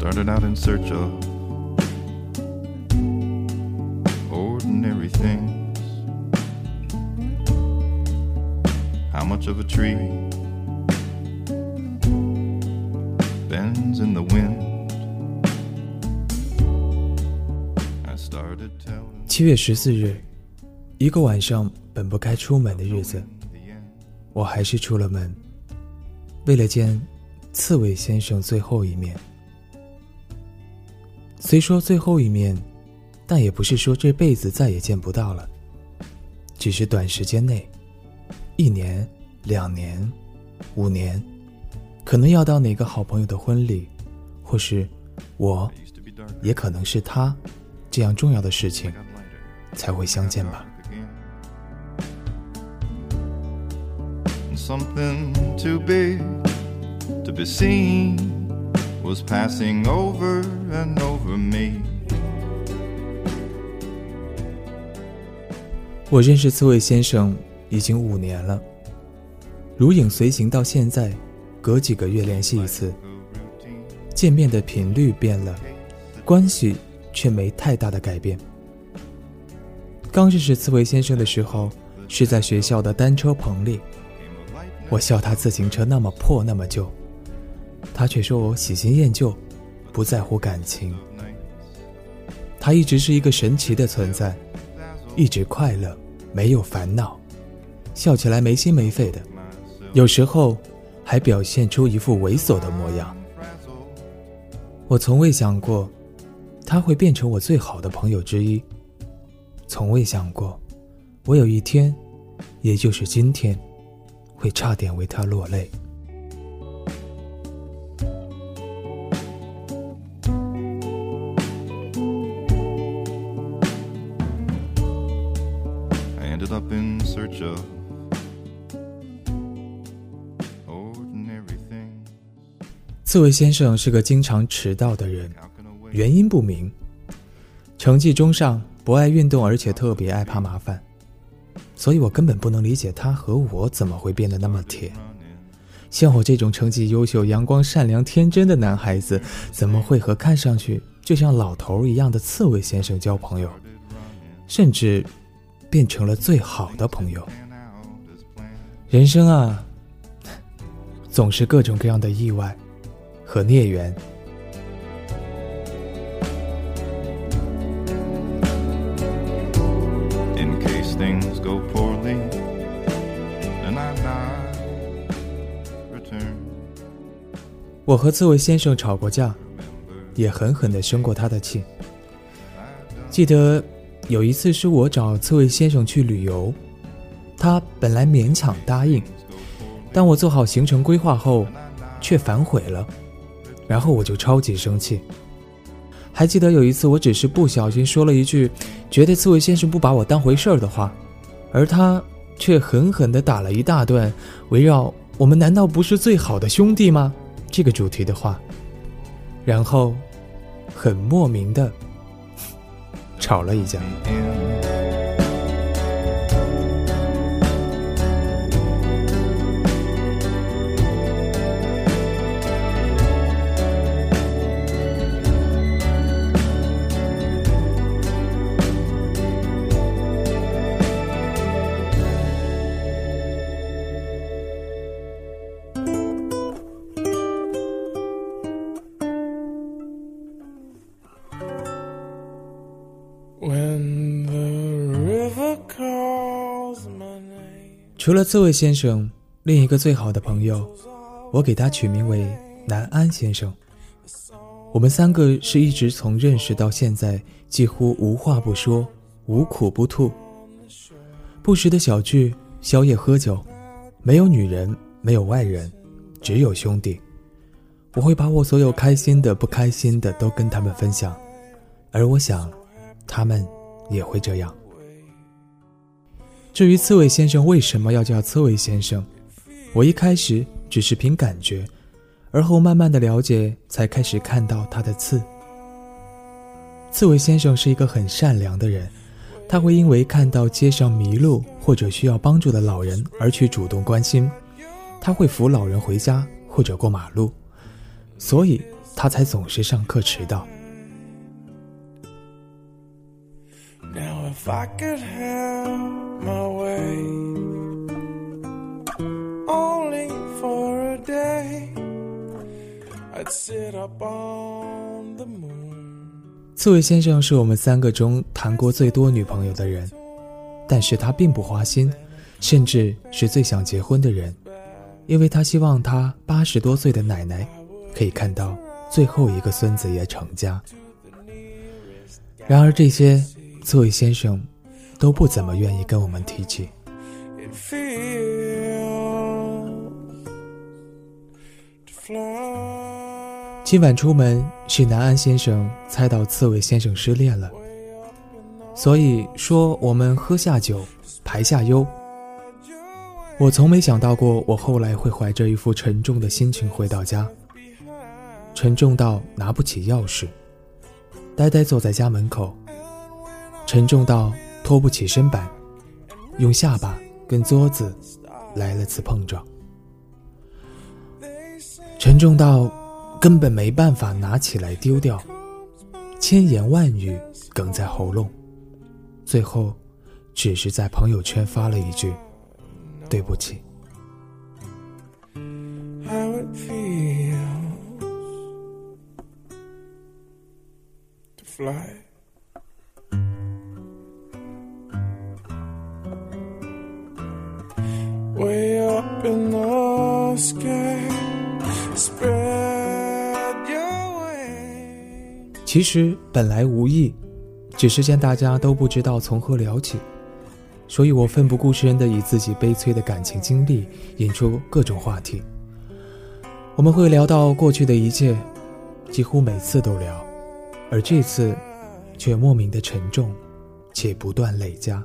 started out in search of ordinary things. How much of a tree bends in the wind? I started telling 七月十四日，一个晚上本不该出门的日子，我还是出了门，为了见刺猬先生最后一面。虽说最后一面，但也不是说这辈子再也见不到了，只是短时间内，一年、两年、五年，可能要到哪个好朋友的婚礼，或是我，也可能是他，这样重要的事情才会相见吧。Something to big to be seen was passing over and over me. 我认识刺猬先生已经五年了，如影随形到现在，隔几个月联系一次，见面的频率变了，关系却没太大的改变。刚认识刺猬先生的时候，是在学校的单车棚里。我笑他自行车那么破那么旧，他却说我喜新厌旧，不在乎感情。他一直是一个神奇的存在，一直快乐，没有烦恼，笑起来没心没肺的，有时候还表现出一副猥琐的模样。我从未想过，他会变成我最好的朋友之一。从未想过，我有一天，也就是今天，会差点为他落泪。刺猬先生是个经常迟到的人，原因不明，成绩中上，不爱运动，而且特别爱怕麻烦，所以我根本不能理解他和我怎么会变得那么铁。像我这种成绩优秀、阳光、善良、天真的男孩子，怎么会和看上去就像老头一样的刺猬先生交朋友，甚至变成了最好的朋友？人生啊，总是各种各样的意外。和孽缘。In case things go poorly, and I not return. 我和刺猬先生吵过架，也狠狠地生过他的气。记得有一次是我找刺猬先生去旅游，他本来勉强答应，当我做好行程规划后，却反悔了，然后我就超级生气。还记得有一次，我只是不小心说了一句觉得刺猬先生不把我当回事儿的话，而他却狠狠地打了一大段围绕“我们难道不是最好的兄弟吗”这个主题的话，然后很莫名的 吵了一架。除了刺猬先生，另一个最好的朋友，我给他取名为南安先生。我们三个是一直从认识到现在，几乎无话不说，无苦不吐。不时的小聚、宵夜、喝酒，没有女人，没有外人，只有兄弟。我会把我所有开心的、不开心的都跟他们分享，而我想，他们也会这样。至于刺猬先生为什么要叫刺猬先生，我一开始只是凭感觉，而后慢慢的了解，才开始看到他的刺。刺猬先生是一个很善良的人，他会因为看到街上迷路或者需要帮助的老人而去主动关心，他会扶老人回家或者过马路，所以他才总是上课迟到。If I could have my way, only for a day, I'd sit up on the moon. 刺猬先生是我们三个中谈过最多女朋友的人，但是他并不花心，甚至是最想结婚的人，因为他希望他八十多岁的奶奶可以看到最后一个孙子也成家。然而这些，刺猬先生都不怎么愿意跟我们提起。今晚出门是南安先生猜到刺猬先生失恋了，所以说我们喝下酒，排下忧。我从没想到过，我后来会怀着一副沉重的心情回到家，沉重到拿不起钥匙，呆呆坐在家门口，沉重到拖不起身板，用下巴跟桌子来了次碰撞，沉重到根本没办法拿起来丢掉，千言万语哽在喉咙，最后只是在朋友圈发了一句：“对不起。” ”life. Way up in the sky, spread your wings. 其实本来无意，只是见大家都不知道从何聊起，所以我奋不顾身地以自己悲催的感情经历引出各种话题。我们会聊到过去的一切，几乎每次都聊，而这次却莫名的沉重，且不断累加。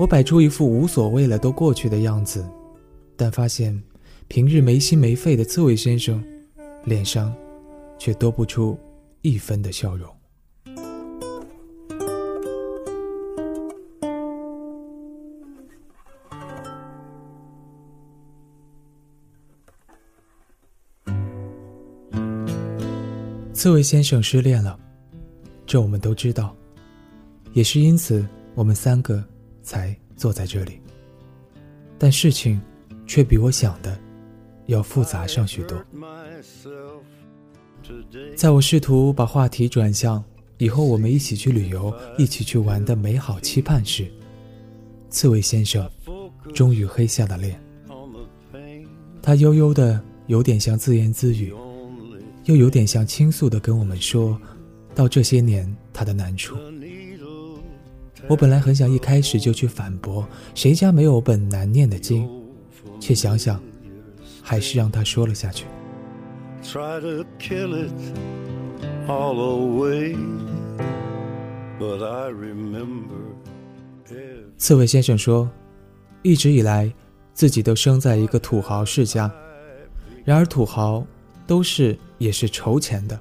我摆出一副无所谓了都过去的样子，但发现平日没心没肺的刺猬先生，脸上却多不出一分的笑容。刺猬先生失恋了，这我们都知道，也是因此我们三个才坐在这里。但事情却比我想的要复杂上许多。在我试图把话题转向以后我们一起去旅游、一起去玩的美好期盼时，刺猬先生终于黑下了脸。他悠悠的，有点像自言自语，又有点像倾诉的跟我们说，到这些年他的难处。我本来很想一开始就去反驳，谁家没有本难念的经，却想想，还是让他说了下去。try to kill it remember 刺猬先生说，一直以来自己都生在一个土豪世家，然而土豪都是也是筹钱的，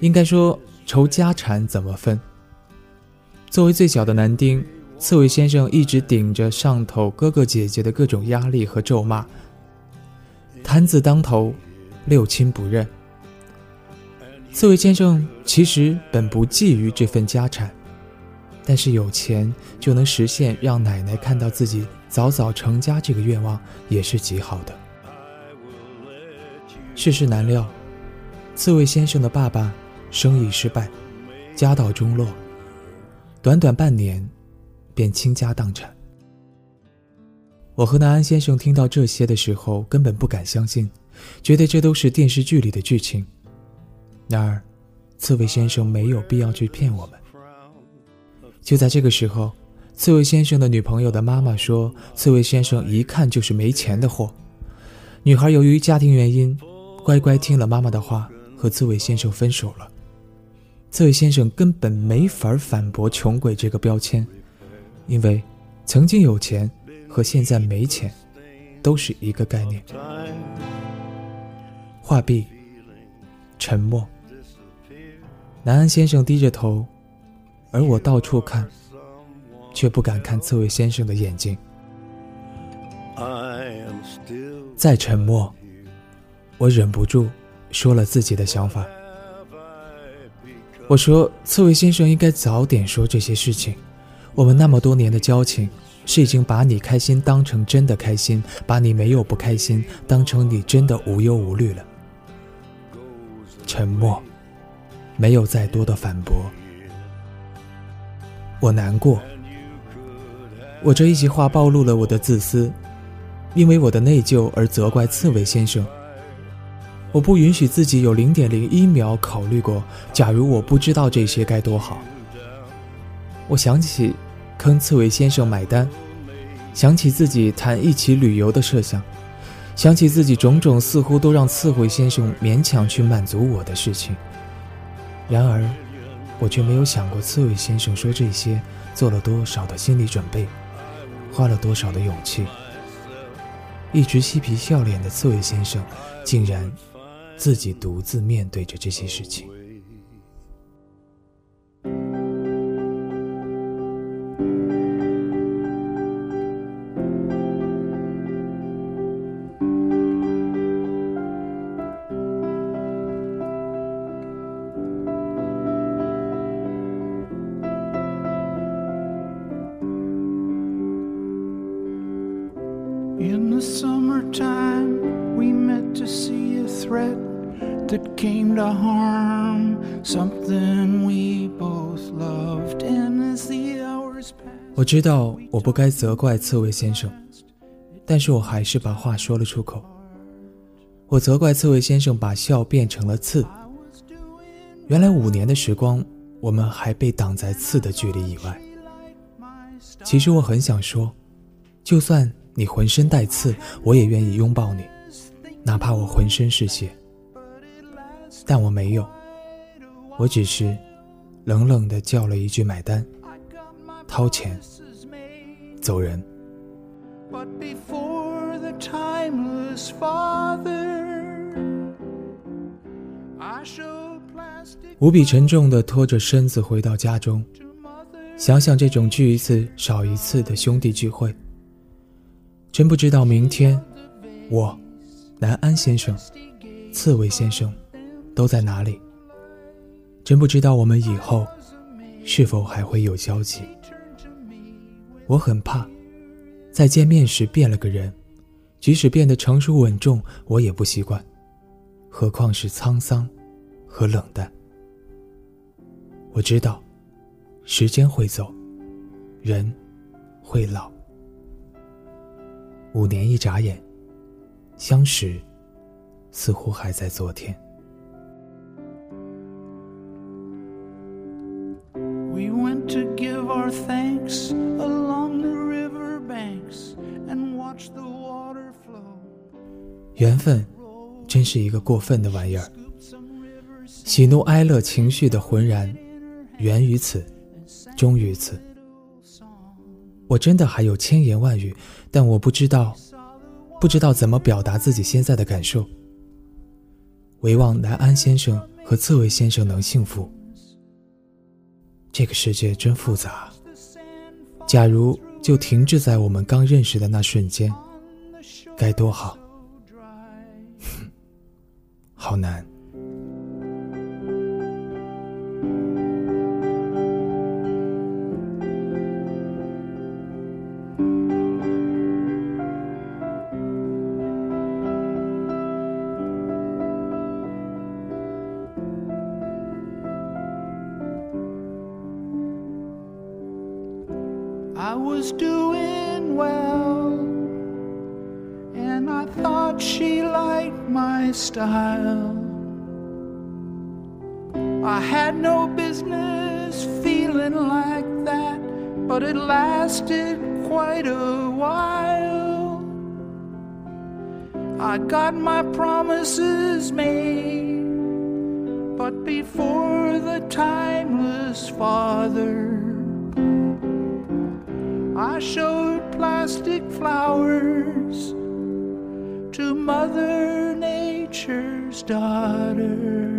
应该说筹家产怎么分。作为最小的男丁，刺猬先生一直顶着上头哥哥姐姐的各种压力和咒骂，摊子当头，六亲不认。刺猬先生其实本不觊觎这份家产，但是有钱就能实现让奶奶看到自己早早成家这个愿望，也是极好的。世事难料，刺猬先生的爸爸生意失败，家道中落，短短半年便倾家荡产。我和南安先生听到这些的时候，根本不敢相信，觉得这都是电视剧里的剧情。然而，刺猬先生没有必要去骗我们。就在这个时候，刺猬先生的女朋友的妈妈说：“刺猬先生一看就是没钱的货。”女孩由于家庭原因，乖乖听了妈妈的话，和刺猬先生分手了。刺猬先生根本没法反驳“穷鬼”这个标签，因为曾经有钱和现在没钱都是一个概念。画壁，沉默。南安先生低着头，而我到处看，却不敢看刺猬先生的眼睛。再沉默，我忍不住说了自己的想法。我说：“刺猬先生应该早点说这些事情。我们那么多年的交情，是已经把你开心当成真的开心，把你没有不开心当成你真的无忧无虑了。”沉默，没有再多的反驳。我难过。我这一席话暴露了我的自私，因为我的内疚而责怪刺猬先生。我不允许自己有零点零一秒考虑过，假如我不知道这些该多好。我想起坑刺猬先生买单，想起自己谈一起旅游的设想，想起自己种种似乎都让刺猬先生勉强去满足我的事情。然而，我却没有想过刺猬先生说这些做了多少的心理准备。花了多少的勇气？一直嬉皮笑脸的刺猬先生，竟然自己独自面对着这些事情。我知道我不该责怪刺猬先生，但是我还是把话说了出口。我责怪刺猬先生把笑变成了刺。原来五年的时光，我们还被挡在刺的距离以外。其实我很想说，就算你浑身带刺，我也愿意拥抱你，哪怕我浑身是血。但我没有，我只是冷冷地叫了一句“买单”，掏钱，走人。but before the timeless father, I showed plastic 无比沉重的拖着身子回到家中，想想这种聚一次少一次的兄弟聚会，真不知道明天，我，南安先生，刺猬先生，都在哪里？真不知道我们以后是否还会有交集。我很怕，在见面时变了个人，即使变得成熟稳重，我也不习惯，何况是沧桑和冷淡。我知道。时间会走，人会老。五年一眨眼，相识似乎还在昨天。We went to give our 缘分真是一个过分的玩意儿，喜怒哀乐情绪的浑然，源于此，终于此。我真的还有千言万语，但我不知道，不知道怎么表达自己现在的感受。唯望南安先生和刺猬先生能幸福。这个世界真复杂，假如就停滞在我们刚认识的那瞬间，该多好。好难。I was doing well, and I thought she liked my style. I had no business feeling like that, but it lasted quite a while. I got my promises made, but before the timeless father. I showed plastic flowers to Mother Nature's daughter.